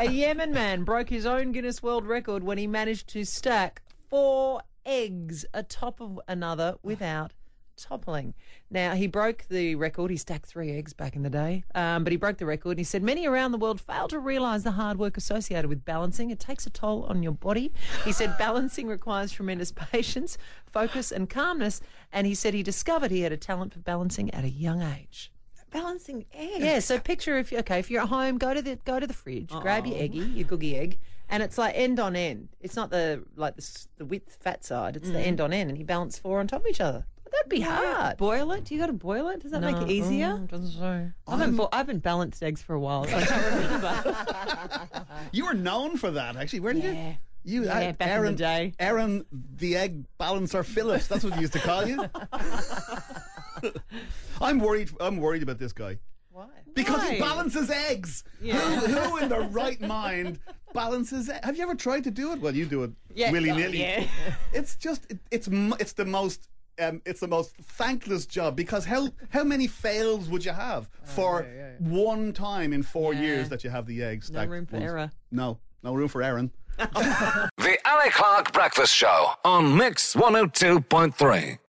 A Yemen man broke his own Guinness World Record when he managed to stack four eggs atop of another without toppling. Now, he broke the record. He stacked three eggs back in the day, um, but he broke the record. And he said many around the world fail to realise the hard work associated with balancing. It takes a toll on your body. He said balancing requires tremendous patience, focus, and calmness. And he said he discovered he had a talent for balancing at a young age. Balancing eggs. Yeah, so picture if you okay, if you're at home, go to the go to the fridge, grab your eggy, your googie egg, and it's like end on end. It's not the like the, the width fat side. It's the end on end, and you balance four on top of each other. That'd be hard. Boil it? Do you got to boil it? Does that No, make it easier? mm, doesn't say. I haven't, bo- I haven't balanced eggs for a while. So I can't remember. You were known for that, actually, weren't Yeah. you? You, Yeah, uh, back in the Aaron, day. Aaron, the egg balancer Phillips. That's what you used to call you. I'm worried. I'm worried about this guy Why? because he balances eggs. Who, who in their right mind balances? e- Have you ever tried to do it? Well, you do it Yeah, willy oh, nilly. yeah. It's just it, it's it's the most. Um, it's the most thankless job because how how many fails would you have for one time in four Yeah. years that you have the eggs? No room for once? error. No, no room for Aaron. The Annie Clark Breakfast Show on Mix 102.3.